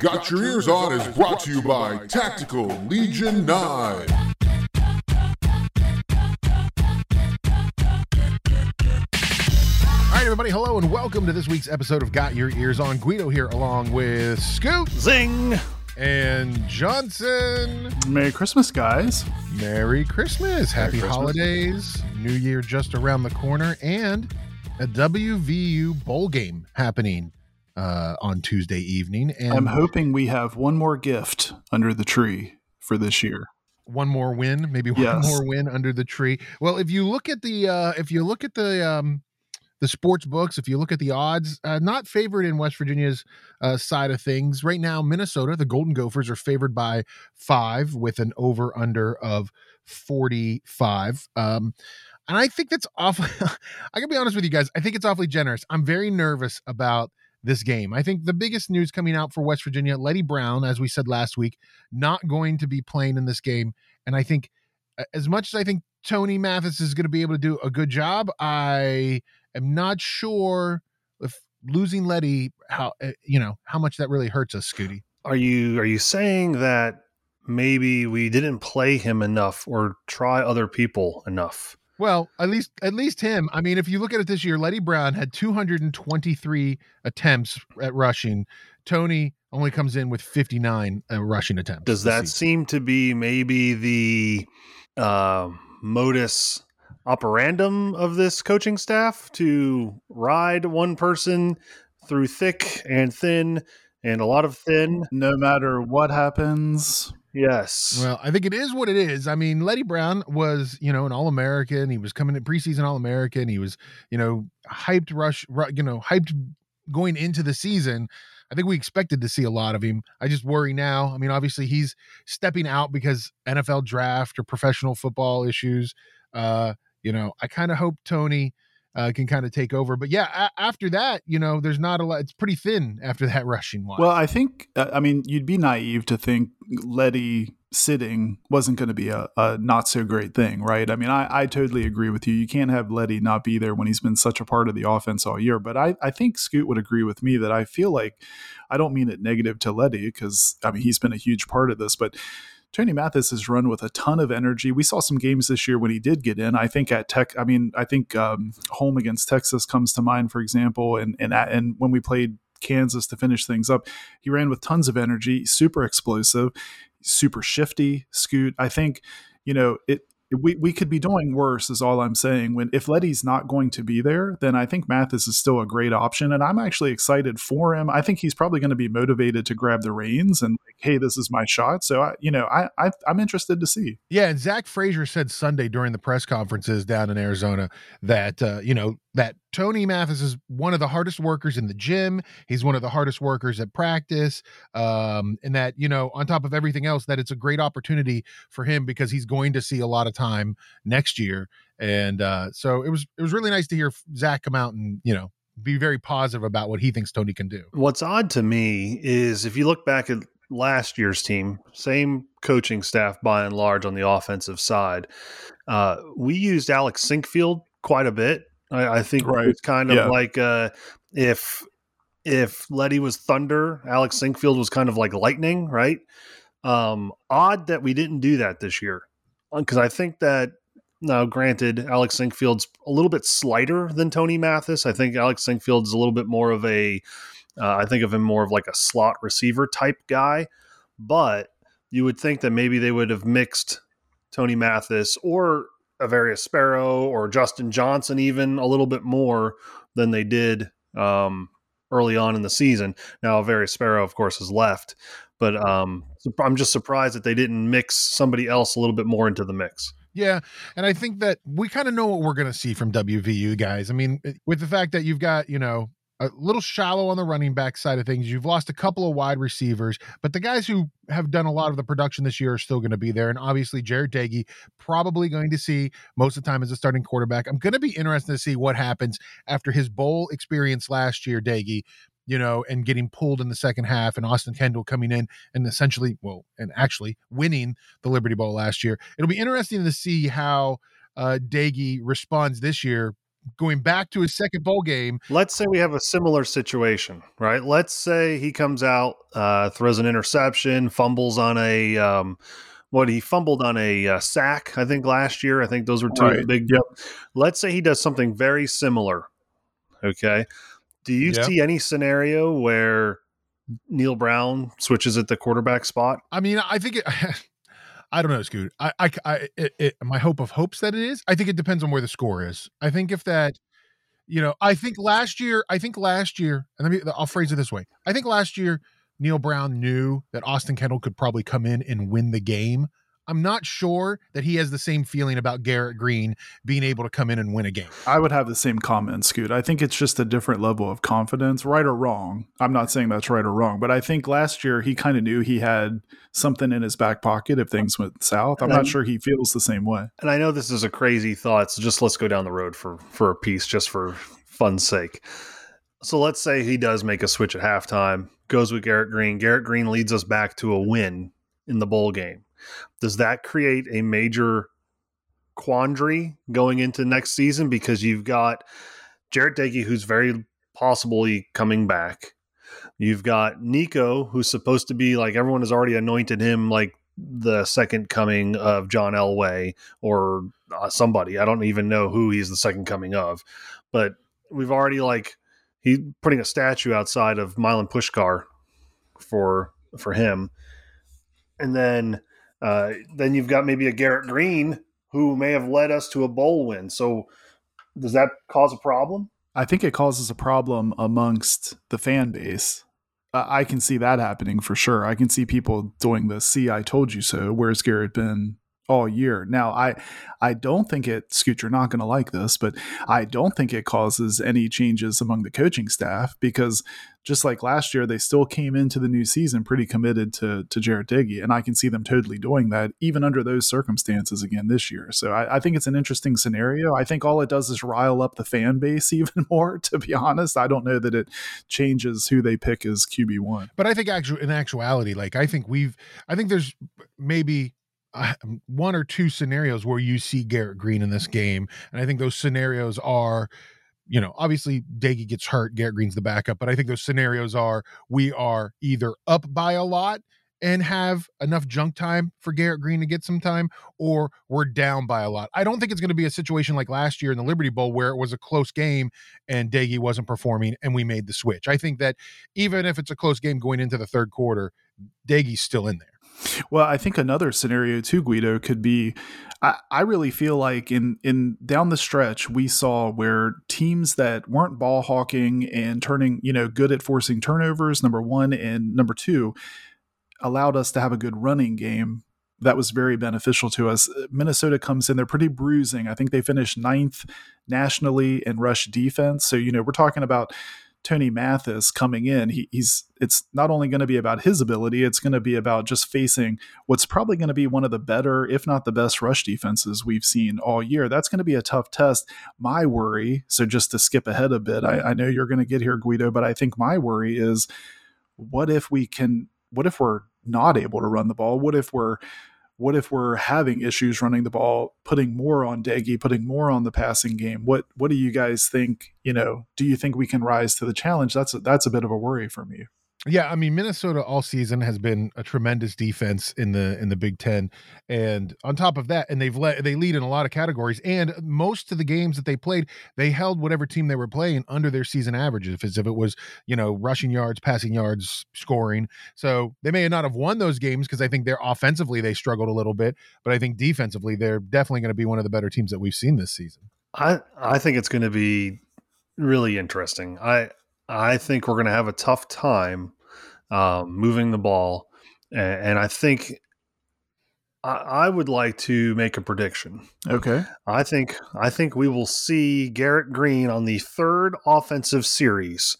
Got Your Ears On is brought to you by Tactical Legion 9. All right, everybody, hello and welcome to this week's episode of Got Your Ears On. Guido here, along with Scoot Zing! and Johnson. Merry Christmas, guys. Merry Christmas, Happy Christmas. Holidays, New Year just around the corner, and a WVU bowl game happening uh, on Tuesday evening. And I'm hoping we have one more gift under the tree for this year. one more win, maybe one Yes. more win under the tree. Well, if you look at the uh if you look at the um the sports books, if you look at the odds, uh, not favored in West Virginia's uh, side of things right now. Minnesota, the Golden Gophers are favored by five with an over under of forty five. Um, and I think that's awful. I can be honest with you guys. I think it's awfully generous. I'm very nervous about this game. I think the biggest news coming out for West Virginia, Leddie Brown, as we said last week, not going to be playing in this game. And I think, as much as I think Tony Mathis is going to be able to do a good job, I am not sure if losing Leddie, how uh, you know how much that really hurts us, Scooty. Are you are you saying that maybe we didn't play him enough or try other people enough? Well, at least at least him. I mean, if you look at it this year, Leddie Brown had 223 attempts at rushing. Tony only comes in with 59 uh, rushing attempts. Does that season. seem to be maybe the uh, modus operandum of this coaching staff to ride one person through thick and thin and a lot of thin? No matter what happens, Yes. Well, I think it is what it is. I mean, Leddie Brown was, you know, an All American. He was coming in preseason All American. He was, you know, hyped rush, ru- you know, hyped going into the season. I think we expected to see a lot of him. I just worry now. I mean, obviously he's stepping out because NFL draft or professional football issues. Uh, you know, I kind of hope Tony uh, can kind of take over. But yeah, a- after that, you know, there's not a lot. It's pretty thin after that rushing wise. well, I think, uh, I mean, you'd be naive to think Leddie sitting wasn't going to be a, a not so great thing, right? I mean, I, I totally agree with you. You can't have Leddie not be there when he's been such a part of the offense all year. But I, I think Scoot would agree with me that I feel like I don't mean it negative to Leddie because, I mean, he's been a huge part of this, but Tony Mathis has run with a ton of energy. We saw some games this year when he did get in. I think at Tech, I mean, I think um, home against Texas comes to mind, for example, and and and when we played Kansas to finish things up, he ran with tons of energy, super explosive, super shifty. Scoot, I think, you know, it. We, we could be doing worse is all I'm saying. When if Leddie's not going to be there, then I think Mathis is still a great option, and I'm actually excited for him. I think he's probably going to be motivated to grab the reins and like, hey, this is my shot. So I, you know, I, I I'm interested to see. Yeah, and Zach Frazier said Sunday during the press conferences down in Arizona that uh, you know that Tony Mathis is one of the hardest workers in the gym. He's one of the hardest workers at practice, um, and that you know on top of everything else, that it's a great opportunity for him because he's going to see a lot of time next year. And uh, so it was it was really nice to hear Zach come out and you know be very positive about what he thinks Tony can do. What's odd to me is if you look back at last year's team, same coaching staff by and large on the offensive side, uh, we used Alex Sinkfield quite a bit. I, I think Right. it's kind of Yeah. like uh, if if Leddie was thunder, Alex Sinkfield was kind of like lightning, right? Um, odd that we didn't do that this year because I think that now, granted, Alex Sinkfield's a little bit slighter than Tony Mathis. I think Alex Sinkfield's a little bit more of a, uh, I think of him more of like a slot receiver type guy. But you would think that maybe they would have mixed Tony Mathis or Avarius Sparrow or Justin Johnson even a little bit more than they did um, early on in the season. Now, Avarius Sparrow, of course, has left. But um, I'm just surprised that they didn't mix somebody else a little bit more into the mix. Yeah, and I think that we kind of know what we're going to see from WVU guys. I mean, with the fact that you've got, you know, a little shallow on the running back side of things. You've lost a couple of wide receivers, but the guys who have done a lot of the production this year are still going to be there. And obviously, Jarret Doege probably going to see most of the time as a starting quarterback. I'm going to be interested to see what happens after his bowl experience last year, Doege, you know, and getting pulled in the second half, and Austin Kendall coming in and essentially, well, and actually winning the Liberty Bowl last year. It'll be interesting to see how uh, Doege responds this year going back to his second bowl game. Let's say we have a similar situation, right? Let's say he comes out, uh, throws an interception, fumbles on a um, what he fumbled on a uh, sack, I think last year. I think those were two Right. big. Yep. Let's say he does something very similar. Okay. Do you Yeah. see any scenario where Neal Brown switches at the quarterback spot? I mean, I think it. I don't know, Scoot. I, I, I it, it, my hope of hopes that it is. I think it depends on where the score is. I think if that, you know, I think last year, I think last year, and let me, I'll phrase it this way. I think last year, Neal Brown knew that Austin Kendall could probably come in and win the game. I'm not sure that he has the same feeling about Garrett Greene being able to come in and win a game. I would have the same comment, Scoot. I think it's just a different level of confidence, right or wrong. I'm not saying that's right or wrong, but I think last year he kind of knew he had something in his back pocket if things went south. I'm And not then- sure he feels the same way. And I know this is a crazy thought, so just let's go down the road for for a piece, just for fun's sake. So let's say he does make a switch at halftime, goes with Garrett Greene. Garrett Greene leads us back to a win in the bowl game. Does that create a major quandary going into next season because you've got Jarret Doege, who's very possibly coming back. You've got Nicco, who's supposed to be like everyone has already anointed him like the second coming of John Elway or uh, somebody. I don't even know who he's the second coming of, but we've already like he putting a statue outside of Milan Puskar for for him, and then uh, then you've got maybe a Garrett Greene who may have led us to a bowl win. So does that cause a problem? I think it causes a problem amongst the fan base. Uh, I can see that happening for sure. I can see people doing the "See, I told you so." Where's Garrett been all year? Now, I I don't think it. Scoot, you're not going to like this, but I don't think it causes any changes among the coaching staff because just like last year, they still came into the new season pretty committed to to Jarret Doege, and I can see them totally doing that even under those circumstances again this year. So I, I think it's an interesting scenario. I think all it does is rile up the fan base even more. To be honest, I don't know that it changes who they pick as QB one. But I think actual in actuality, like I think we've, I think there's maybe uh, one or two scenarios where you see Garrett Greene in this game, and I think those scenarios are, you know, obviously Doege gets hurt, Garrett Greene's the backup, but I think those scenarios are we are either up by a lot and have enough junk time for Garrett Greene to get some time, or we're down by a lot. I don't think it's going to be a situation like last year in the Liberty Bowl where it was a close game and Doege wasn't performing and we made the switch. I think that even if it's a close game going into the third quarter, Doege's still in there. Well, I think another scenario too, Guido, could be. I, I really feel like in in down the stretch we saw where teams that weren't ball hawking and turning, you know, good at forcing turnovers, number one, and number two, allowed us to have a good running game that was very beneficial to us. Uh, Minnesota comes in, they're pretty bruising. I think they finished ninth nationally in rush defense. So, you know, we're talking about Tony Mathis coming in. He, he's it's not only going to be about his ability, it's going to be about just facing what's probably going to be one of the better, if not the best, rush defenses we've seen all year. That's going to be a tough test. My worry, so just to skip ahead a bit, I, I know you're going to get here, Guido, but I think my worry is what if we can what if we're not able to run the ball? What if we're what if we're having issues running the ball, putting more on Doege, putting more on the passing game? What what do you guys think? You know, do you think we can rise to the challenge? That's a, that's a bit of a worry for me. Yeah, I mean Minnesota all season has been a tremendous defense in the in the Big Ten, and on top of that, and they've led they lead in a lot of categories. And most of the games that they played, they held whatever team they were playing under their season averages, as if it was you know rushing yards, passing yards, scoring. So they may not have won those games because I think they're offensively they struggled a little bit, but I think defensively they're definitely going to be one of the better teams that we've seen this season. I I think it's going to be really interesting. I I think we're going to have a tough time um, moving the ball, and, and I think I, I would like to make a prediction. Okay. I think I think we will see Garrett Greene on the third offensive series.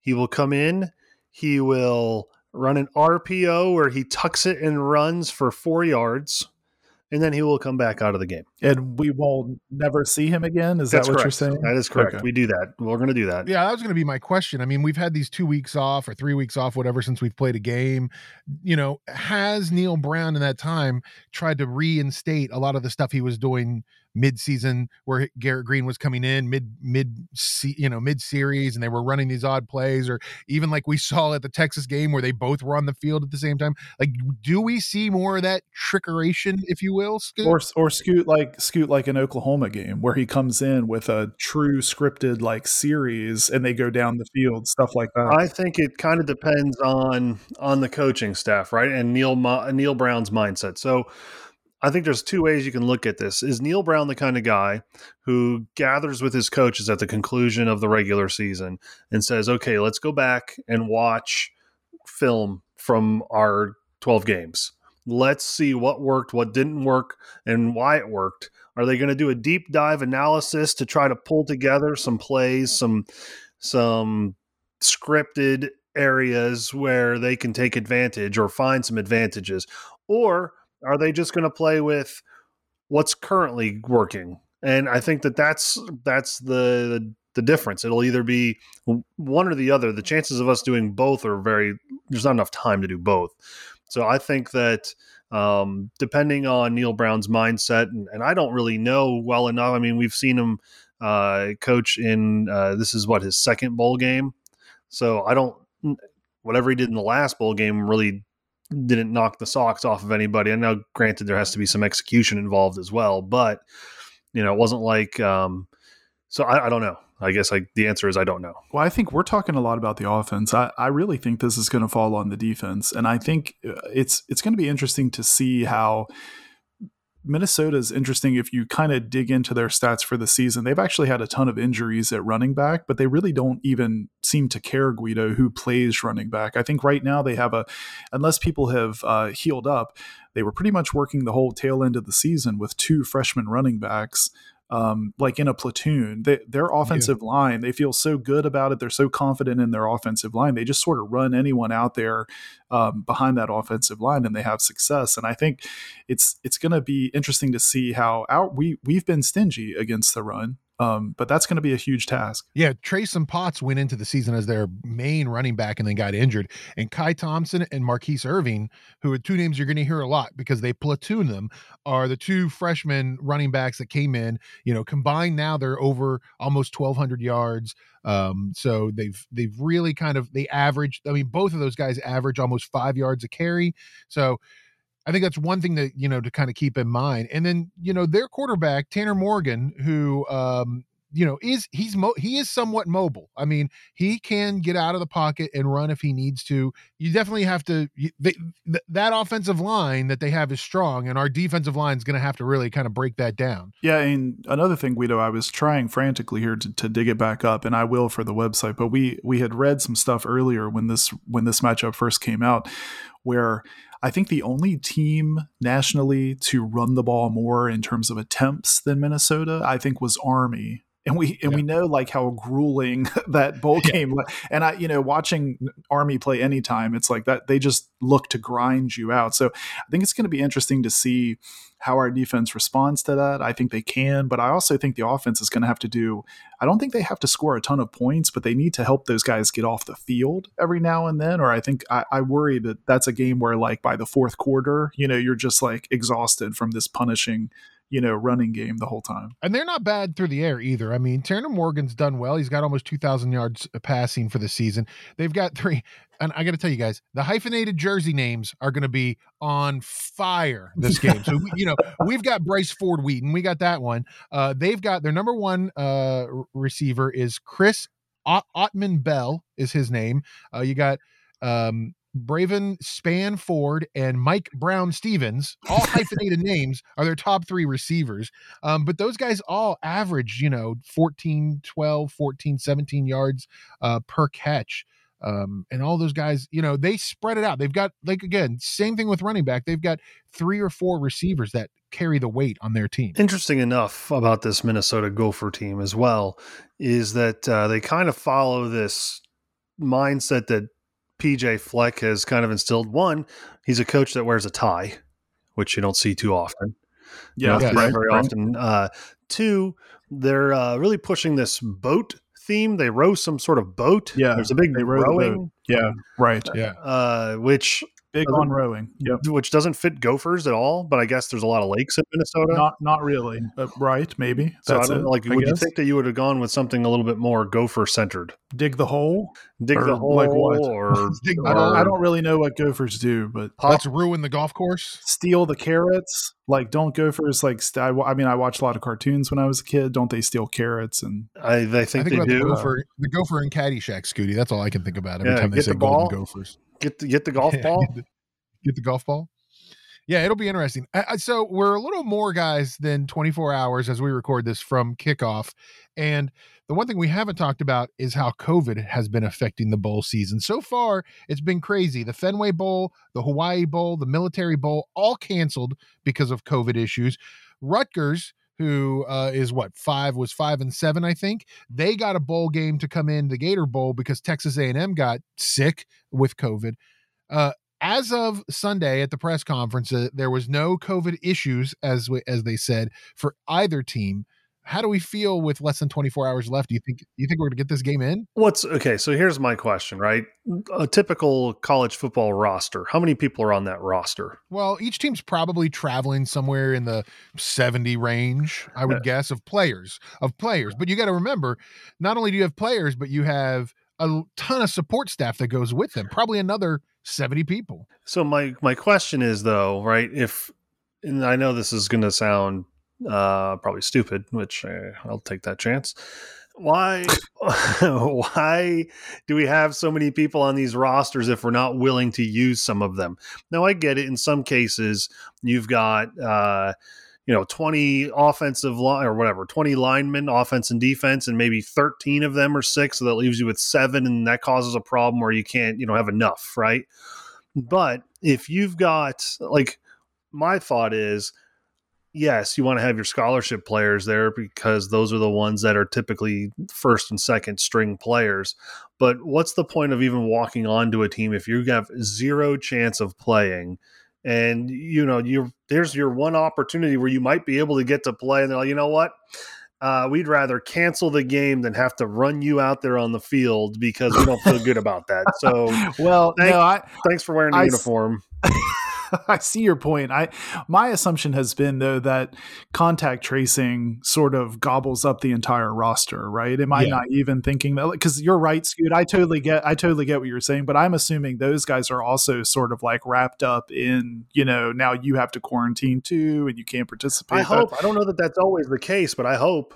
He will come in. He will run an RPO where he tucks it and runs for four yards, and then he will come back out of the game. And we will never see him again. Is That's that what correct. you're saying? That is correct. Okay. We do that. We're going to do that. Yeah, that was going to be my question. I mean, we've had these two weeks off or three weeks off, whatever, since we've played a game. You know, has Neal Brown in that time tried to reinstate a lot of the stuff he was doing mid-season where Garrett Greene was coming in mid mid you know mid series and they were running these odd plays or even like we saw at the Texas game where they both were on the field at the same time. Like do we see more of that trickeration if you will Scoot? or or scoot like scoot like an Oklahoma game where he comes in with a true scripted like series and they go down the field stuff like that. I think it kind of depends on on the coaching staff right? And Neal Neal Brown's mindset. So I think there's two ways you can look at this. Is Neal Brown the kind of guy who gathers with his coaches at the conclusion of the regular season and says, okay, let's go back and watch film from our 12 games? Let's see what worked, what didn't work, and why it worked. Are they going to do a deep dive analysis to try to pull together some plays, some some scripted areas where they can take advantage or find some advantages? Or are they just going to play with what's currently working? And I think that that's that's the the difference. It'll either be one or the other. The chances of us doing both are very. There's not enough time to do both. So I think that um, depending on Neal Brown's mindset, and, and, I don't really know well enough. I mean, we've seen him uh, coach in uh, this is what his second bowl game. So I don't whatever he did in the last bowl game really didn't knock the socks off of anybody. I know, granted, there has to be some execution involved as well, but you know, it wasn't like. Um, so I, I don't know. I guess like the answer is I don't know. Well, I think we're talking a lot about the offense. I, I really think this is going to fall on the defense, and I think uh, it's it's going to be interesting to see how Minnesota is interesting if you kind of dig into their stats for the season. They've actually had a ton of injuries at running back, but they really don't even seem to care, Guido, who plays running back. I think right now they have a, unless people have uh, healed up, they were pretty much working the whole tail end of the season with two freshman running backs um, like in a platoon. They, their offensive yeah. line, they feel so good about it. They're so confident in their offensive line. They just sort of run anyone out there um, behind that offensive line, and they have success. And I think it's it's going to be interesting to see how out we we've been stingy against the run. Um, but that's going to be a huge task. Yeah, Trayson Potts went into the season as their main running back and then got injured. And Kai Thompson and Mar'Keise Irving, who are two names you're going to hear a lot because they platoon them, are the two freshman running backs that came in. You know, combined now they're over almost 1,200 yards. Um, so they've they've really kind of they average. I mean, both of those guys average almost five yards a carry. So I think that's one thing that you know to kind of keep in mind. And then you know their quarterback Tanner Morgan, who um, you know is he's mo- he is somewhat mobile. I mean, he can get out of the pocket and run if he needs to. You definitely have to. They, th- that offensive line that they have is strong, and our defensive line is going to have to really kind of break that down. Yeah, and another thing, Guido, I was trying frantically here to, to dig it back up, and I will for the website. But we we had read some stuff earlier when this when this matchup first came out, where I think the only team nationally to run the ball more in terms of attempts than Minnesota, I think, was Army. And we and yeah. we know like how grueling that bowl game. Yeah. And I, you know, watching Army play anytime, it's like that they just look to grind you out. So I think it's going to be interesting to see how our defense responds to that. I think they can, but I also think the offense is going to have to do. I don't think they have to score a ton of points, but they need to help those guys get off the field every now and then. Or I think I, I worry that that's a game where, like, by the fourth quarter, you know, you're just like exhausted from this punishing you know, running game the whole time. And they're not bad through the air either. I mean, Tanner Morgan's done well. He's got almost 2,000 yards passing for the season. They've got three. And I got to tell you guys, the hyphenated jersey names are going to be on fire this game. so, you know, we've got Bryce Ford Wheaton. We got that one. Uh, they've got their number one uh, receiver is Chris Ot- Autman-Bell, is his name. Uh, you got um, Brevyn Spann-Ford and Mike Brown-Stephens, all hyphenated names, are their top three receivers. Um, but those guys all average, you know, 14, 12, 14, 17 yards uh, per catch. Um, and all those guys, you know, they spread it out. They've got, like, again, same thing with running back. They've got three or four receivers that carry the weight on their team. Interesting enough about this Minnesota Gopher team as well is that uh, they kind of follow this mindset that PJ Fleck has kind of instilled. One, he's a coach that wears a tie, which you don't see too often. Yeah, yeah right, very right. often. Uh, two, they're uh, really pushing this boat theme. They row some sort of boat. Yeah, there's a big they rowing. The yeah, right. Yeah, uh, which Big on rowing. Yep. which doesn't fit Gophers at all. But I guess there's a lot of lakes in Minnesota. Not not really. Right? Maybe. so I That's don't it, like. I would you think that you would have gone with something a little bit more Gopher centered? dig the hole? Dig Or the hole, like what? or, Dig the I don't, I don't really know what gophers do, but Let's ruin the golf course. steal the carrots. Like, don't gophers like? St- I, I mean, I watched a lot of cartoons when I was a kid. Don't they steal carrots? And I they I think, think they about do. the gopher, the gopher and Caddyshack, Scooty. That's all I can think about every Yeah, time they say the ball. golden gophers. Get the, get the golf Yeah, ball. Get the, get the golf ball. Yeah, it'll be interesting. I, I- so we're a little more guys than 24 hours as we record this from kickoff, and the one thing we haven't talked about is how COVID has been affecting the bowl season. So far, it's been crazy. The Fenway Bowl, the Hawaii Bowl, the Military Bowl, all canceled because of COVID issues. Rutgers, who uh, is what five was five and seven, I think they got a bowl game to come in the Gator Bowl because Texas A&M got sick with COVID. Uh, as of Sunday at the press conference, uh, there was no COVID issues, as as they said, for either team. How do we feel with less than 24 hours left? Do you think do you think we're going to get this game in? What's okay? So here's my question, right? A typical college football roster. How many people are on that roster? Well, each team's probably traveling somewhere in the 70 range, I would guess, of players, of players. But you got to remember, not only do you have players, but you have a ton of support staff that goes with them, probably another 70 people. So my my question is though, right? If and I know this is going to sound uh, probably stupid, which uh, I'll take that chance. Why why do we have so many people on these rosters if we're not willing to use some of them? Now I get it. In some cases, you've got uh, you know 20 offensive line or whatever 20 linemen offense and defense and maybe 13 of them are six so that leaves you with seven and that causes a problem where you can't you know have enough right but if you've got like my thought is yes, you want to have your scholarship players there because those are the ones that are typically first and second string players. But what's the point of even walking onto a team if you have zero chance of playing? And you know, you there's your one opportunity where you might be able to get to play, and they're like, you know what? Uh, we'd rather cancel the game than have to run you out there on the field because we don't feel good about that. So well, Thank- no, I thanks for wearing the I uniform. I see your point. I my assumption has been though that contact tracing sort of gobbles up the entire roster, right? Am I Yeah. not even thinking that? Because you're right, Scoot. I totally get. I totally get what you're saying, but I'm assuming those guys are also sort of like wrapped up in you know now you have to quarantine too and you can't participate. I hope. I don't know that that's always the case, but I hope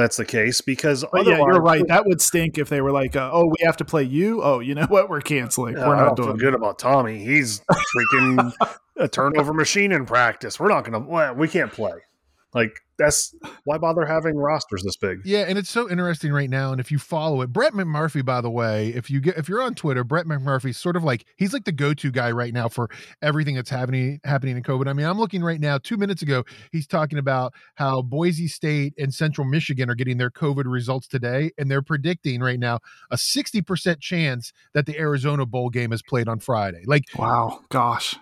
that's the case because But yeah, you're right. That would stink if they were like, uh, "Oh, we have to play you." Oh, you know what? We're canceling. Yeah, We're not don't doing. good about Tommy. He's freaking a turnover machine in practice. We're not going to. We can't play. Like that's why bother having rosters this big. Yeah, and it's so interesting right now. And if you follow it, Brett McMurphy, by the way, if you get if you're on Twitter, Brett McMurphy's sort of like he's like the go-to guy right now for everything that's happening happening in COVID. I mean, I'm looking right now, two minutes ago, he's talking about how Boise State and Central Michigan are getting their COVID results today, and they're predicting right now a 60% chance that the Arizona Bowl game is played on Friday. Like Wow, gosh.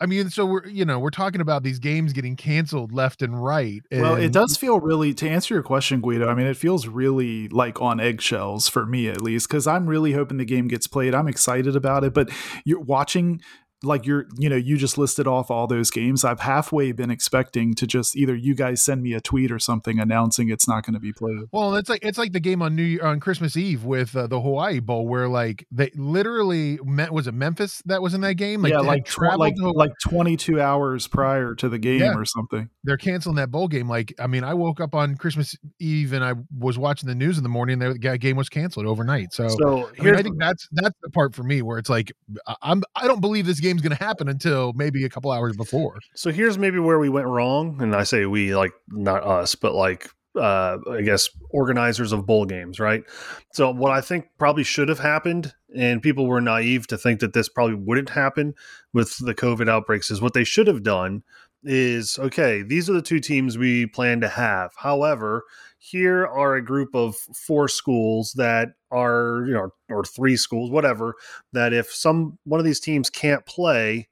I mean, so we're you know we're talking about these games getting canceled left and right. Well, it does feel really, to answer your question, Guido, I mean, it feels really like on eggshells for me at least, because I'm really hoping the game gets played. I'm excited about it, but you're watching. Like you're, you know, you just listed off all those games. I've halfway been expecting to just either you guys send me a tweet or something announcing it's not going to be played. Well, it's like it's like the game on New Year, on Christmas Eve with uh, the Hawaii Bowl, where like they literally met was it Memphis that was in that game? yeah, like traveled like like 22 hours prior to the game Yeah. or something. they're canceling that bowl game. Like, I mean, I woke up on Christmas Eve and I was watching the news in the morning. And the game was canceled overnight. So, So I mean, I think that's that's the part for me where it's like I- I'm I don't believe this game's going to happen until maybe a couple hours before. so here's maybe where we went wrong, and I say we like not us, but like uh, I guess organizers of bowl games, right? So what I think probably should have happened, and people were naive to think that this probably wouldn't happen with the COVID outbreaks, is what they should have done is okay. These are the two teams we plan to have. However, here are a group of four schools that are you know or three schools, whatever. That if some one of these teams can't play,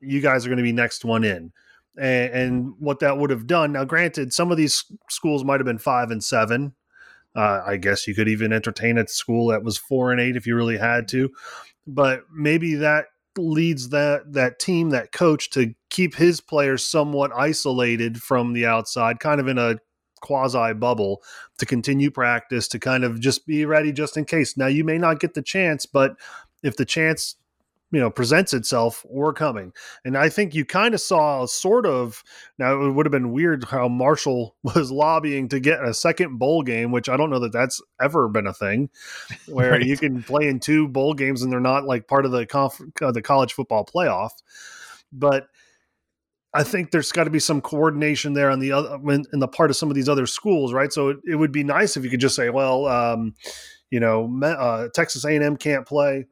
you guys are going to be next one in and, and what that would have done. Now, granted, some of these schools might have been five and seven. Uh, I guess you could even entertain a school that was four and eight if you really had to. But maybe that leads that that team, that coach, to keep his players somewhat isolated from the outside, kind of in a quasi bubble, to continue practice, to kind of just be ready just in case. Now you may not get the chance, but if the chance you know presents itself we're coming and i think you kind of saw sort of now it would have been weird how marshall was lobbying to get a second bowl game which i don't know that that's ever been a thing where right. you can play in two bowl games and they're not like part of the conf- uh, the college football playoff but I think there's got to be some coordination there on the other in, the part of some of these other schools, right? So it, it would be nice if you could just say, well, um, you know, uh, Texas A&M can't play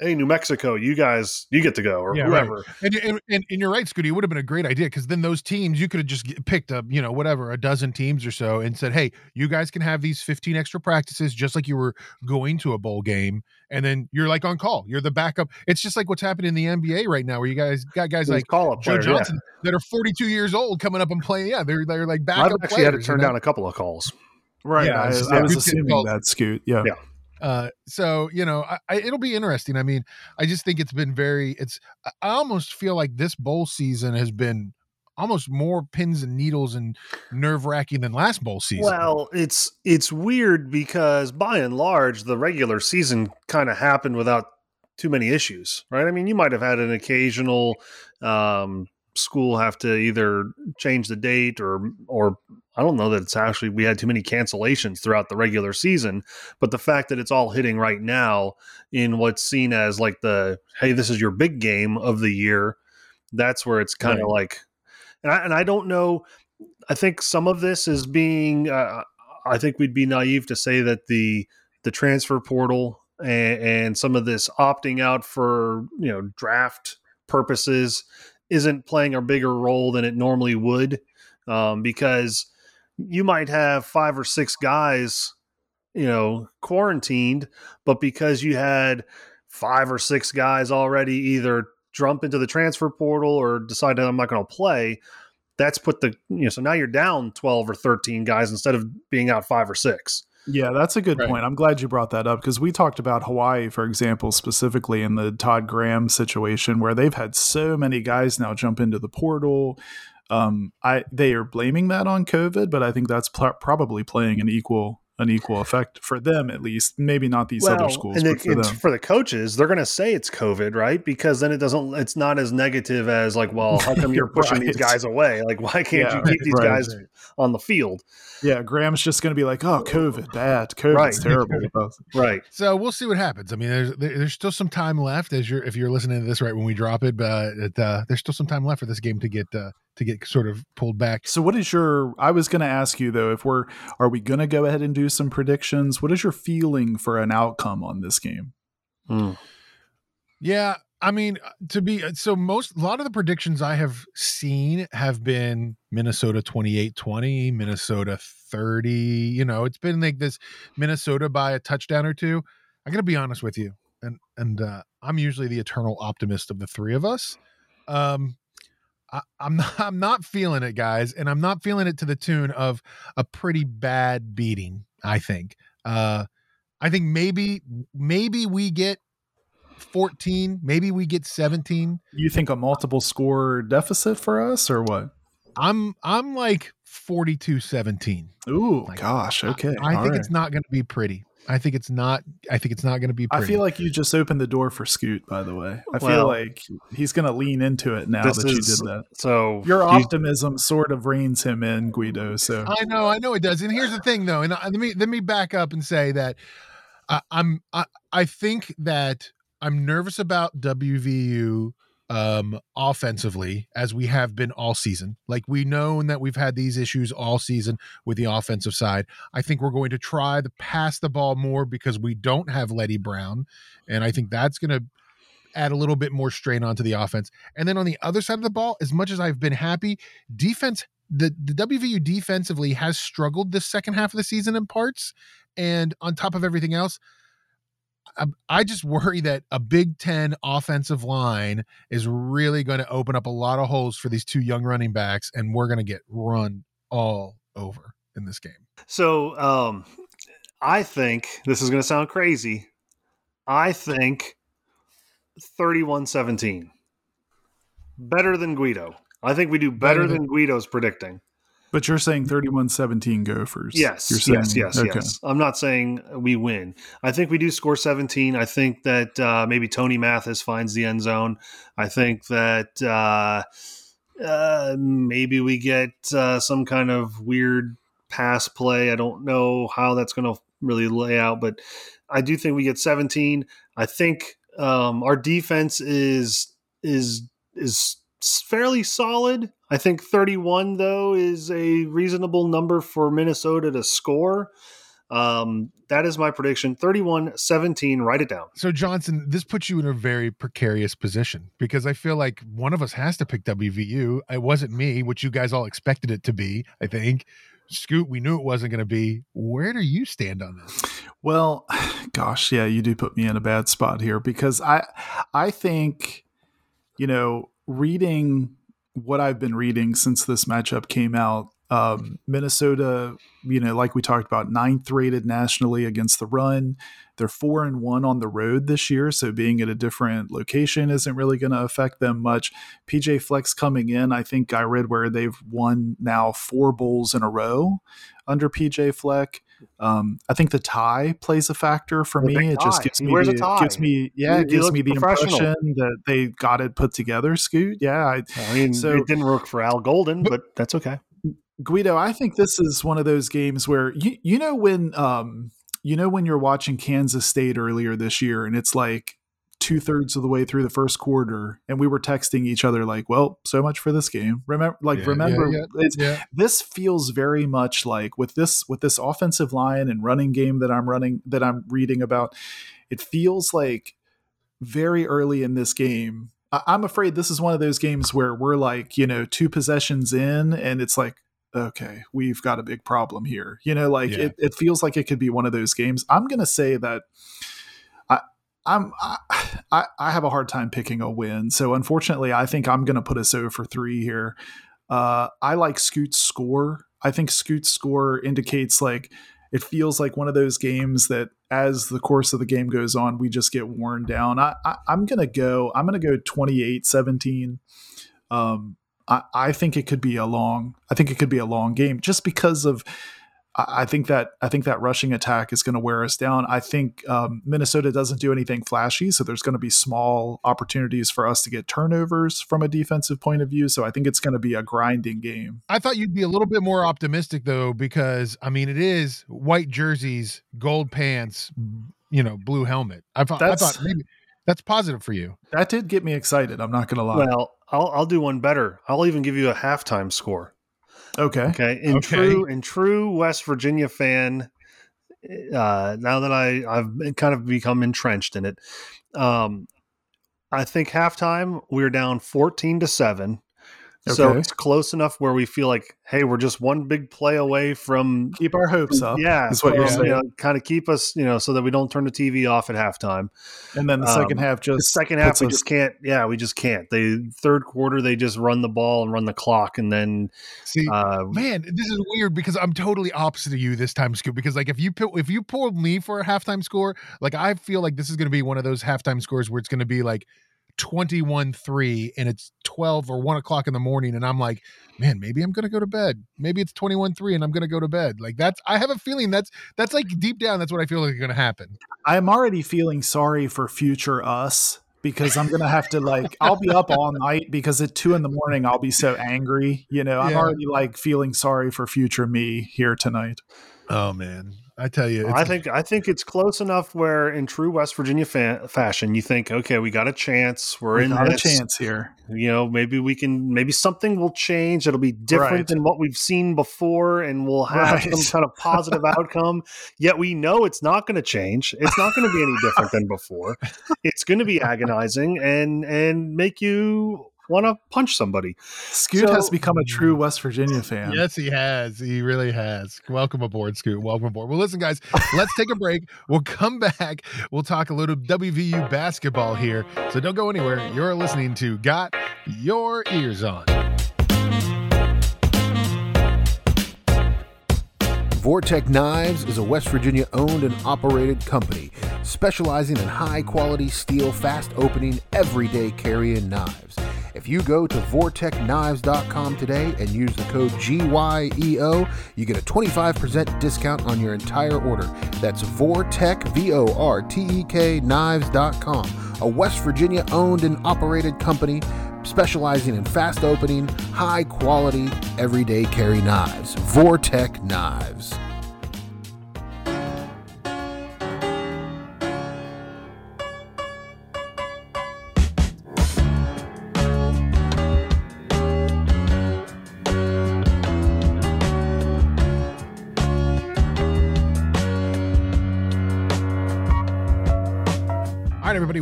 hey, New Mexico, you guys, you get to go, or yeah, whoever. Right. And, and, and, and, you're right, Scooty. It would have been a great idea because then those teams, you could have just picked up, you know, whatever, a dozen teams or so and said, hey, you guys can have these 15 extra practices just like you were going to a bowl game. And then you're like on call. You're the backup. It's just like what's happening in the NBA right now, where you guys got guys like call Joe player, Johnson yeah. that are 42 years old coming up and playing. Yeah, they're they're like backup. I've actually players, had to turn down a couple of calls. Right. Yeah, I, I was assuming that, Scoot. Yeah. Yeah. Uh, so you know, I, I, it'll be interesting. I mean, I just think it's been very. It's. I almost feel like this bowl season has been almost more pins and needles and nerve wracking than last bowl season. Well, it's it's weird because by and large, the regular season kind of happened without too many issues, right? I mean, you might have had an occasional um, school have to either change the date or or I don't know that it's actually we had too many cancellations throughout the regular season, but the fact that it's all hitting right now in what's seen as like the hey this is your big game of the year, that's where it's kind of right. like and I, and I don't know I think some of this is being uh, I think we'd be naive to say that the the transfer portal and, and some of this opting out for you know draft purposes isn't playing a bigger role than it normally would um, because you might have five or six guys you know quarantined but because you had five or six guys already either jump into the transfer portal or decided that i'm not going to play that's put the you know so now you're down 12 or 13 guys instead of being out five or six yeah, that's a good right. point. I'm glad you brought that up because we talked about Hawaii, for example, specifically in the Todd Graham situation where they've had so many guys now jump into the portal. Um, I they are blaming that on COVID, but I think that's pl- probably playing an equal an equal effect for them at least. Maybe not these well, other schools. And it, for, for, the coaches, they're going to say it's COVID, right? Because then it doesn't. It's not as negative as like, well, how come you're pushing right. these guys away? Like, why can't yeah, you keep these right, guys on the field? Yeah, Graham's just going to be like, oh, COVID, bad, COVID's right. terrible. right. So we'll see what happens. I mean, there's there's still some time left as you're if you're listening to this right when we drop it, but it, uh, there's still some time left for this game to get. Uh, to get sort of pulled back. So what is your I was going to ask you though if we're are we going to go ahead and do some predictions? What is your feeling for an outcome on this game? Hmm. Yeah, I mean to be so most a lot of the predictions I have seen have been Minnesota 28-20, Minnesota 30, you know, it's been like this Minnesota by a touchdown or two. I got to be honest with you. And and uh I'm usually the eternal optimist of the three of us. Um I, am not, I'm not feeling it, guys, and I'm not feeling it to the tune of a pretty bad beating. I think. Uh, I think maybe maybe we get 14, maybe we get 17. You think a multiple score deficit for us, or what? I'm I'm like 42-17. Ooh, like, gosh, okay. I, I think right. it's not going to be pretty. I think it's not. I think it's not going to be. Pretty. I feel like you just opened the door for Scoot. By the way, I well, feel like he's going to lean into it now that is, you did that. So your optimism sort of reins him in, Guido. So I know, I know it does. And here's the thing, though, and uh, let me let me back up and say that I, I'm I, I think that I'm nervous about WVU um offensively as we have been all season. Like we know that we've had these issues all season with the offensive side. I think we're going to try to pass the ball more because we don't have Leddie Brown and I think that's going to add a little bit more strain onto the offense. And then on the other side of the ball, as much as I've been happy, defense the the WVU defensively has struggled this second half of the season in parts and on top of everything else, I just worry that a Big Ten offensive line is really going to open up a lot of holes for these two young running backs, and we're going to get run all over in this game. So, um, I think this is going to sound crazy. I think 31-17. Better than Guido. I think we do better, Better than- than Guido's predicting. But you're saying 31-17 Gophers. Yes, You're yes, saying- yes, okay. yes. I'm not saying we win. I think we do score 17. I think that uh, maybe Tony Mathis finds the end zone. I think that uh, uh, maybe we get uh, some kind of weird pass play. I don't know how that's going to really lay out, but I do think we get 17. I think um, our defense is is is fairly solid. I think 31 though is a reasonable number for Minnesota to score. Um, that is my prediction. 31-17, write it down. So Johnson, this puts you in a very precarious position because I feel like one of us has to pick WVU. It wasn't me, which you guys all expected it to be. I think. Scoot, we knew it wasn't going to be. Where do you stand on this? Well, gosh, yeah, you do put me in a bad spot here because I I think you know, reading what I've been reading since this matchup came out, um, Minnesota, you know, like we talked about, ninth rated nationally against the run. They're four and one on the road this year, so being at a different location isn't really going to affect them much. PJ Fleck's coming in, I think I read where they've won now four bowls in a row under PJ Fleck. Um, I think the tie plays a factor for The me. It just gives He me the, gives me yeah, You- it gives me the impression that they got it put together. Scoot, yeah, I, I mean, So- it didn't work for Al Golden, but that's okay. Guido, I think this is one of those games where you you know when um you know when you're watching Kansas State earlier this year and it's like two thirds of the way through the first quarter and we were texting each other like, well, so much for this game. Remember, like Yeah, remember, yeah, Yeah. this feels very much like with this with this offensive line and running game that I'm running that I'm reading about. It feels like very early in this game. I- I'm afraid this is one of those games where we're like, you know, two possessions in, and it's like, okay, we've got a big problem here. You know, like Yeah. it, it feels like it could be one of those games. I'm gonna say that I'm I, I have a hard time picking a win. So unfortunately, I think I'm gonna put us over three here. Uh, I like Scoot's score. I think Scoot's score indicates like it feels like one of those games that as the course of the game goes on, we just get worn down. I, I I'm gonna go. I'm gonna go 28-17. Um, I, I think it could be a long. I think it could be a long game just because of. I I think that I think that rushing attack is going to wear us down. I think um, Minnesota doesn't do anything flashy, so there's going to be small opportunities for us to get turnovers from a defensive point of view. So I think it's going to be a grinding game. I thought you'd be a little bit more optimistic though, because I mean, it is white jerseys, gold pants, you know, blue helmet. I thought, I That's- thought maybe that's positive for you. That did get me excited. I'm not going to lie. Well, I'll I'll do one better. I'll even give you a halftime score. Okay. Okay. In Okay. true in true West Virginia fan, uh, now that I I've kind of become entrenched in it, um, I think halftime we're down fourteen to seven. So it's close enough where we feel like, hey, we're just one big play away from Keep our hopes up. yeah, that's what you're from, you saying. know, kind of keep us, you know, so that we don't turn the TV off at halftime. And then the Um, second half The just second half, we us- just can't. Yeah, we just can't. The third quarter, they just run the ball and run the clock, and then See, uh, man, this is weird because I'm totally opposite of you this time, Scoop. Because like if you pu- if you pulled me for a halftime score, like I feel like this is going to be one of those halftime scores where it's going to be like 21-3 and it's 12 or 1 o'clock in the morning and i'm like man maybe i'm gonna go to bed maybe it's 21-3 and i'm gonna go to bed like that's i have a feeling that's that's like deep down that's what i feel like is gonna happen I'm already feeling sorry for future us because I'm gonna have to like I'll be up all night because at two in the morning I'll be so angry. You know, I'm Yeah. already like feeling sorry for future me here tonight. oh man i tell you I think I think it's close enough where, in true West Virginia fa- fashion, you think, okay, we got a chance. We're We in got a chance here. You know, maybe we can. Maybe something will change. It'll be different Right. than what we've seen before, and we'll have Right. some kind of positive outcome. Yet we know it's not going to change. It's not going to be any different than before. It's going to be agonizing and and make you want to punch somebody. Scoot So- has become a true West Virginia fan. Yes, he has. He really has. Welcome aboard, Scoot. Welcome aboard. Well, listen, guys, let's take a break. We'll come back. We'll talk a little WVU basketball here. So don't go anywhere. You're listening to Got Your Ears On. Vortek Knives is a West Virginia owned and operated company specializing in high quality steel, fast opening, everyday carrying knives. If you go to vortekknives.com today and use the code GYEO, you get a 25% discount on your entire order. That's Vortek, V O R T E K knives.com, a West Virginia owned and operated company specializing in fast opening, high quality, everyday carry knives. Vortek Knives.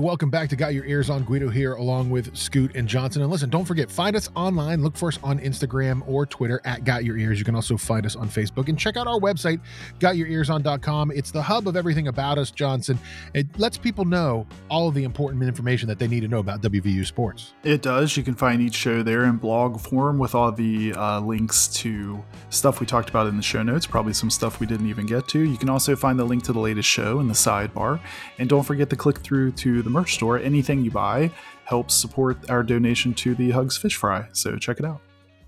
Welcome back to Got Your Ears on Guido here, along with Scoot and Johnson. And listen, don't forget, find us online. Look for us on Instagram or Twitter at Got Your Ears. You can also find us on Facebook and check out our website, gotyourearson.com. It's the hub of everything about us, Johnson. It lets people know all of the important information that they need to know about WVU sports. It does. You can find each show there in blog form with all the uh, links to stuff we talked about in the show notes, probably some stuff we didn't even get to. You can also find the link to the latest show in the sidebar. And don't forget to click through to the merch store. Anything you buy helps support our donation to the Hugs Fish Fry. So check it out.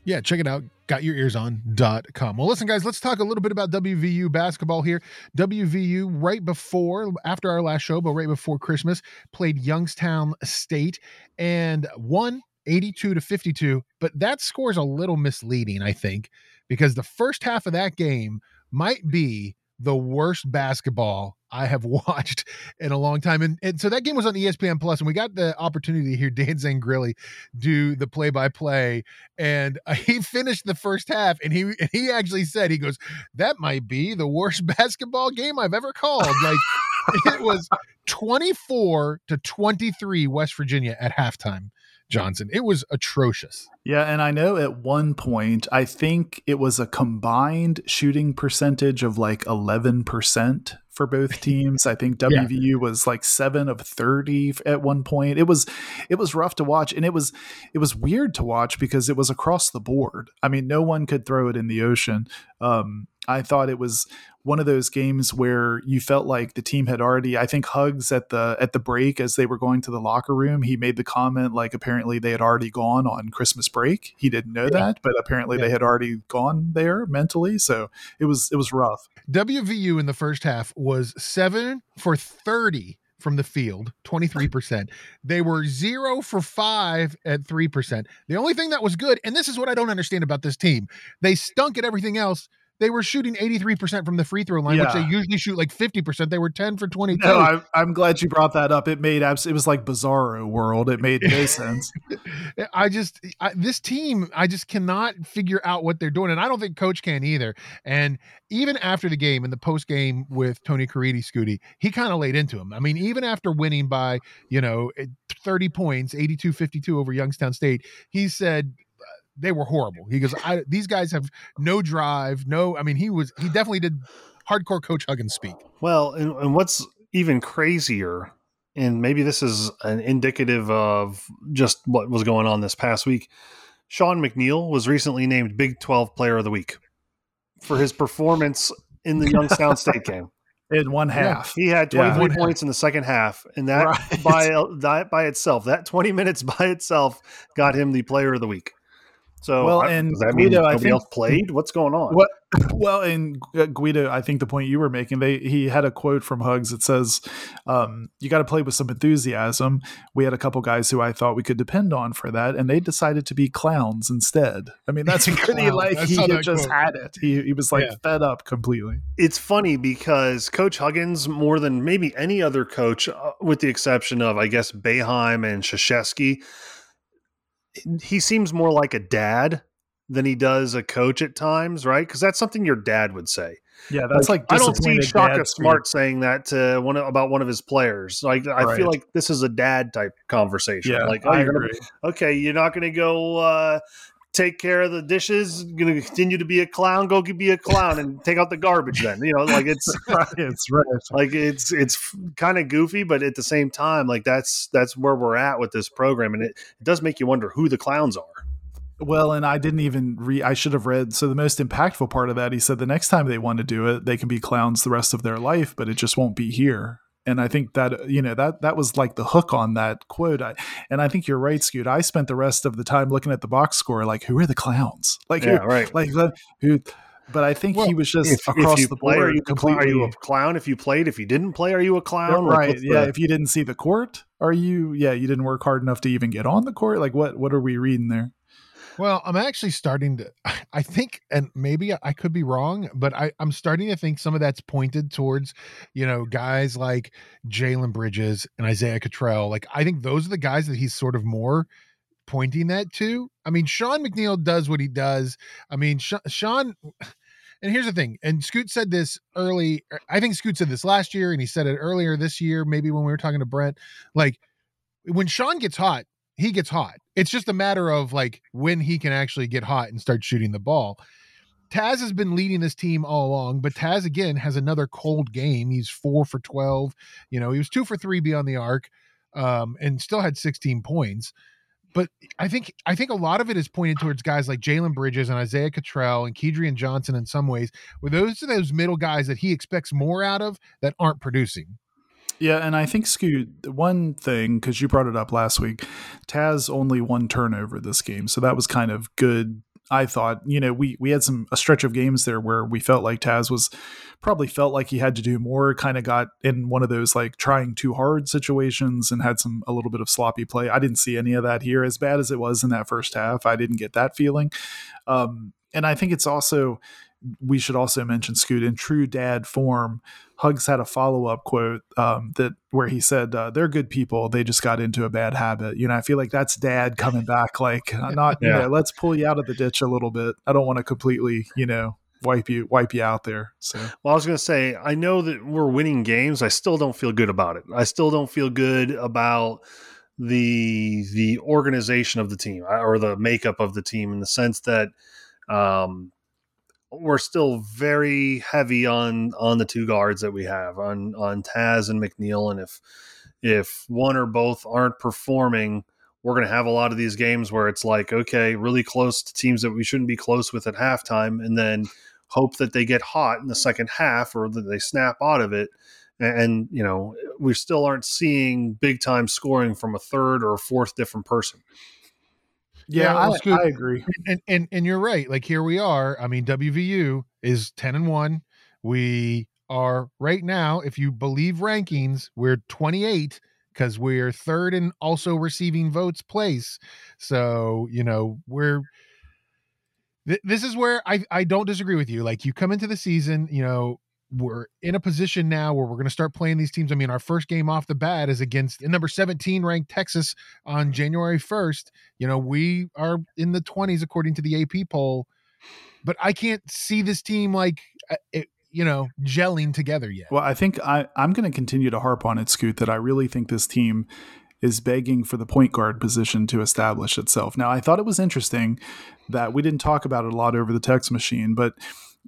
Yeah, check it out. GotYourEarsOn.com. Well, listen, guys, let's talk a little bit about WVU basketball here. WVU, right before, after our last show, but right before Christmas, played Youngstown State and won 82 to 52. But that score is a little misleading, I think, because the first half of that game might be the worst basketball I have watched in a long time. And, and so that game was on ESPN Plus, and we got the opportunity to hear Dan Zangrilli do the play by play. And uh, he finished the first half, and he and he actually said, he goes, That might be the worst basketball game I've ever called. Like it was 24 to 23 West Virginia at halftime. Johnson. It was atrocious. Yeah, and I know at one point, I think it was a combined shooting percentage of like 11% for both teams. I think WVU yeah. was like 7 of 30 at one point. It was it was rough to watch and it was it was weird to watch because it was across the board. I mean, no one could throw it in the ocean. Um I thought it was one of those games where you felt like the team had already I think Hugs at the at the break as they were going to the locker room he made the comment like apparently they had already gone on Christmas break he didn't know yeah. that but apparently yeah. they had already gone there mentally so it was it was rough WVU in the first half was 7 for 30 from the field, 23%. They were zero for five at 3%. The only thing that was good, and this is what I don't understand about this team, they stunk at everything else they were shooting 83% from the free throw line, yeah. which they usually shoot like 50%. They were 10 for 22. No, I, I'm glad you brought that up. It made abs- it was like bizarro world. It made no sense. I just I, this team, I just cannot figure out what they're doing, and I don't think coach can either. And even after the game in the post game with Tony Caridi, Scooty, he kind of laid into him. I mean, even after winning by you know eh, 30 points, 82-52 over Youngstown State, he said they were horrible. He goes, I, these guys have no drive, no. I mean, he was he definitely did hardcore Coach Huggins speak. Well, and, and what's even crazier, and maybe this is an indicative of just what was going on this past week. Sean McNeil was recently named Big Twelve Player of the Week for his performance in the Youngstown State game. In one half, yeah, he had 23 yeah. points in the second half, and that right. by that by itself, that 20 minutes by itself, got him the Player of the Week. So, well, I, and does that mean Guido, nobody think, else played? What's going on? What? Well, and Guido, I think the point you were making, they he had a quote from Hugs that says, um, "You got to play with some enthusiasm." We had a couple guys who I thought we could depend on for that, and they decided to be clowns instead. I mean, that's pretty like he just quote. had it. He he was like yeah. fed up completely. It's funny because Coach Huggins, more than maybe any other coach, uh, with the exception of I guess Boeheim and Krzyzewski he seems more like a dad than he does a coach at times, right? Because that's something your dad would say. Yeah, that's like, like I don't see Shaka Smart saying that to one about one of his players. Like I right. feel like this is a dad type conversation. Yeah, like oh, you're gonna okay, you're not gonna go uh, take care of the dishes. Gonna continue to be a clown. Go be a clown and take out the garbage. Then you know, like it's it's right. Like it's it's kind of goofy, but at the same time, like that's that's where we're at with this program, and it, it does make you wonder who the clowns are. Well, and I didn't even read, I should have read. So, the most impactful part of that, he said the next time they want to do it, they can be clowns the rest of their life, but it just won't be here. And I think that uh, you know that that was like the hook on that quote. I, and I think you're right, Scoot. I spent the rest of the time looking at the box score, like who are the clowns? Like Yeah, who, right. like who? But I think Well, he was just If, across if the play, board are you, completely. are you a clown if you played? If you didn't play, are you a clown? Like, right? what's Yeah. the- If you didn't see the court, are you? Yeah, you didn't work hard enough to even get on the court. Like what? What are we reading there? Well, I'm actually starting to. I think, and maybe I could be wrong, but I, I'm starting to think some of that's pointed towards, you know, guys like Jalen Bridges and Isaiah Cottrell. Like, I think those are the guys that he's sort of more pointing that to. I mean, Sean McNeil does what he does. I mean, Sean. And here's the thing, and Scoot said this early. Er, I think Scoot said this last year, and he said it earlier this year, maybe when we were talking to Brent. Like, when Sean gets hot, he gets hot. It's just a matter of like when he can actually get hot and start shooting the ball. Taz has been leading this team all along, but Taz again has another cold game. He's four for 12. You know, he was two for three beyond the arc um, and still had 16 points. But I think I think a lot of it is pointed towards guys like Jalen Bridges and Isaiah Cottrell and Kedrian Johnson in some ways, where those are those middle guys that he expects more out of that aren't producing. Yeah, and I think Scoot, one thing because you brought it up last week, Taz only one turnover this game, so that was kind of good. I thought, you know, we we had some a stretch of games there where we felt like Taz was probably felt like he had to do more, kind of got in one of those like trying too hard situations and had some a little bit of sloppy play. I didn't see any of that here, as bad as it was in that first half. I didn't get that feeling, um, and I think it's also we should also mention Scoot in true dad form. Hugs had a follow up quote um, that where he said, uh, "They're good people. They just got into a bad habit." You know, I feel like that's dad coming back. Like, uh, not you know, let's pull you out of the ditch a little bit. I don't want to completely, you know, wipe you wipe you out there. So Well, I was going to say, I know that we're winning games. I still don't feel good about it. I still don't feel good about the the organization of the team uh, or the makeup of the team in the sense that um, we're still very heavy on on the two guards that we have on on Taz and McNeil, and if if one or both aren't performing, we're going to have a lot of these games where it's like, okay, really close to teams that we shouldn't be close with at halftime, and then hope that they get hot in the second half or that they snap out of it. And, you know, we still aren't seeing big time scoring from a third or a fourth different person. Yeah, Yeah, I, I agree. and and and you're right. Like here we are. I mean, WVU is ten and one. We are right now, if you believe rankings, we're 28 because we're third and also receiving votes place. So you know we're. th- This is where I I don't disagree with you. Like you come into the season, you know we're in a position now where we're going to start playing these teams. I mean, our first game off the bat is against number 17 ranked Texas on January 1st you know we are in the 20s according to the ap poll but i can't see this team like uh, it, you know gelling together yet Well, I think I, I'm going to continue to harp on it, Scoot, that I really think this team is begging for the point guard position to establish itself. Now, I thought it was interesting that we didn't talk about it a lot over the text machine, but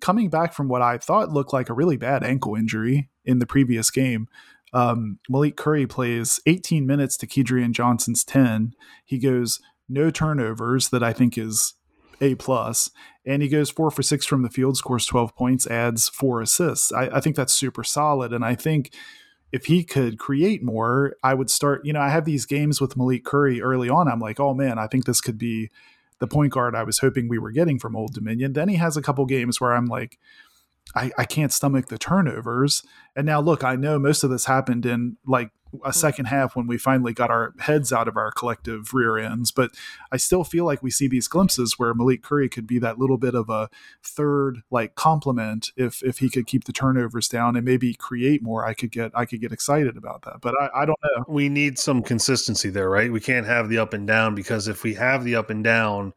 coming back from what I thought looked like a really bad ankle injury in the previous game, um, Malik Curry plays 18 minutes to Kedrian Johnson's 10. He goes no turnovers, that I think is a plus, and he goes four for six from the field, scores 12 points, adds four assists. I, I think that's super solid. And I think if he could create more, I would start. You know, I have these games with Malik Curry early on. I'm like, oh man, I think this could be the point guard I was hoping we were getting from Old Dominion. Then he has a couple games where I'm like, I, I can't stomach the turnovers. And now look, I know most of this happened in like a hmm. second half when we finally got our heads out of our collective rear ends. But I still feel like we see these glimpses where Malik Curry could be that little bit of a third like complement if if he could keep the turnovers down and maybe create more. I could get I could get excited about that. But I, I don't know. We need some consistency there, right? We can't have the up and down because if we have the up and down,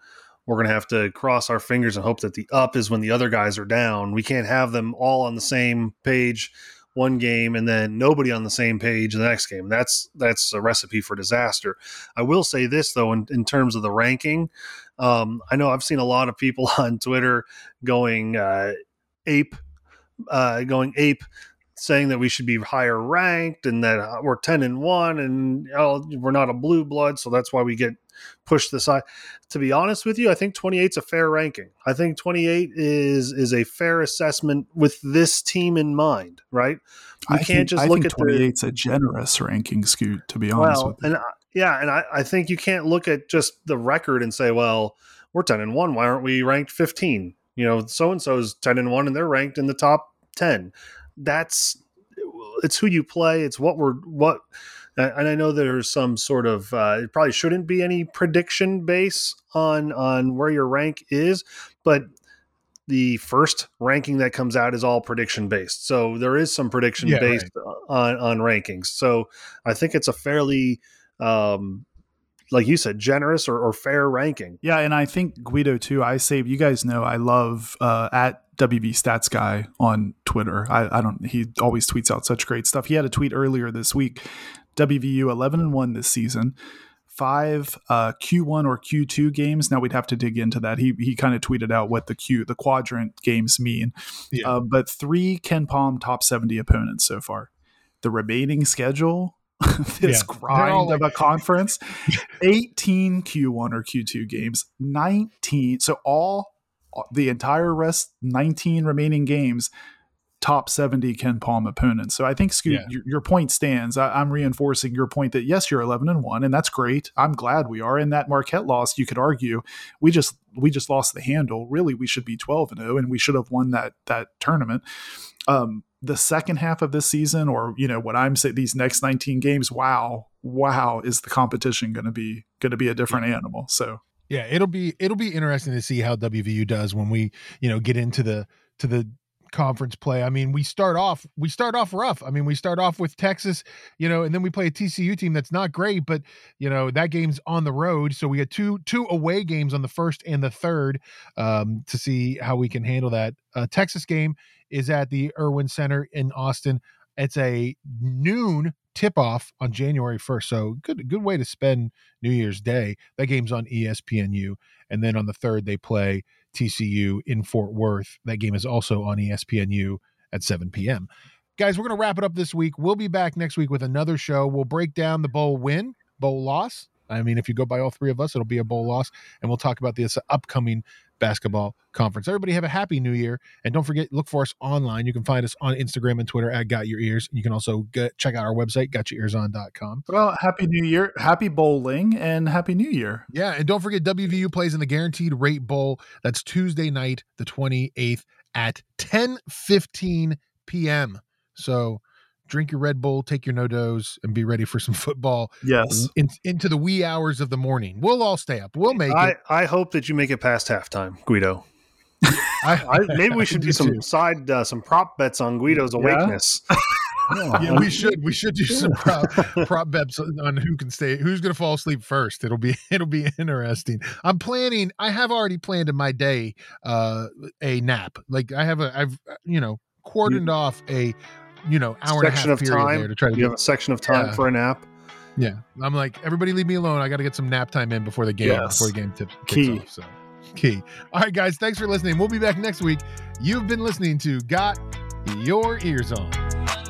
we're going to have to cross our fingers and hope that the up is when the other guys are down. We can't have them all on the same page one game and then nobody on the same page the next game. That's that's a recipe for disaster. I will say this though, in, in terms of the ranking, um, I know I've seen a lot of people on Twitter going uh, ape, uh, going ape, saying that we should be higher ranked and that uh, we're 10 and 1 and oh, we're not a blue blood so that's why we get pushed the side to be honest with you i think 28 is a fair ranking. I think 28 is is a fair assessment with this team in mind right? You I can't think, just I look at 28's the, a generous ranking scoot to be honest well, and I, yeah and I, I think you can't look at just the record and say well we're 10 and 1 why aren't we ranked 15 you know so and so is 10 and 1 and they're ranked in the top 10 that's it's who you play it's what we're what and I know there's some sort of uh, it probably shouldn't be any prediction base on on where your rank is, but the first ranking that comes out is all prediction based. So there is some prediction yeah, based right. on on rankings. So I think it's a fairly um, like you said, generous or, or, fair ranking. Yeah, and I think Guido too. I say you guys know I love uh, at WB Stats Guy on Twitter. I, I don't. He always tweets out such great stuff. He had a tweet earlier this week. WVU eleven and one this season. Five uh, Q1 or Q2 games. Now we'd have to dig into that. He he kind of tweeted out what the Q the quadrant games mean. Yeah. Uh, but three KenPom top seventy opponents so far. The remaining schedule this yeah. grind like- of a conference. 18 q1 or q2 games 19 so all the entire rest 19 remaining games top 70 KenPom opponents. So i think scoot yeah. your, your, point stands. I, am reinforcing your point that yes you're 11 and 1 and that's great. I'm glad we are. In that marquette loss you could argue we just we just lost the handle. Really we should be 12 and 0 and we should have won that that tournament. Um the second half of this season or you know what i'm saying these next 19 games wow wow is the competition going to be going to be a different yeah. animal so yeah it'll be it'll be interesting to see how wvu does when we you know get into the to the conference play. I mean, we start off we start off rough. I mean, we start off with Texas, you know, and then we play a TCU team that's not great, but you know that game's on the road, so we get two two away games on the first and the third um, to see how we can handle that. Uh, Texas game is at the Erwin Center in Austin. It's a noon tip off on January 1st. So good good way to spend New Year's Day. That game's on ESPNU. And then on the third, they play TCU in Fort Worth. That game is also on ESPNU at 7 p.m. Guys, we're going to wrap it up this week. We'll be back next week with another show. We'll break down the bowl win, bowl loss. I mean, if you go by all three of us, it'll be a bowl loss. And we'll talk about this upcoming basketball conference. Everybody have a happy new year. And don't forget, look for us online. You can find us on Instagram and Twitter at Got Your Ears. You can also get, check out our website, gotyourearson.com. Well, happy new year, happy bowling, and happy new year. Yeah. And don't forget, WVU plays in the Guaranteed Rate Bowl. That's Tuesday night, the 28th at 10 15 p.m. So, drink your Red Bull, take your NoDoz, and be ready for some football. Yes, in, into the wee hours of the morning. We'll all stay up. We'll make I, it. I hope that you make it past halftime, Guido. I, I, maybe we should do some too. side uh, some prop bets on Guido's awakeness. Yeah. yeah, we should we should do some prop, prop bets on who can stay who's going to fall asleep first. It'll be it'll be interesting. I'm planning. I have already planned in my day uh, a nap. Like I have a I've you know cordoned you, off a you know hour section and a half of time to try to you have a section of time yeah. for a nap. Yeah, I'm like everybody leave me alone. I got to get some nap time in before the game yes. before the game tips key. Off, so key. All right, guys, thanks for listening. We'll be back next week. You've been listening to Got Your Ears On.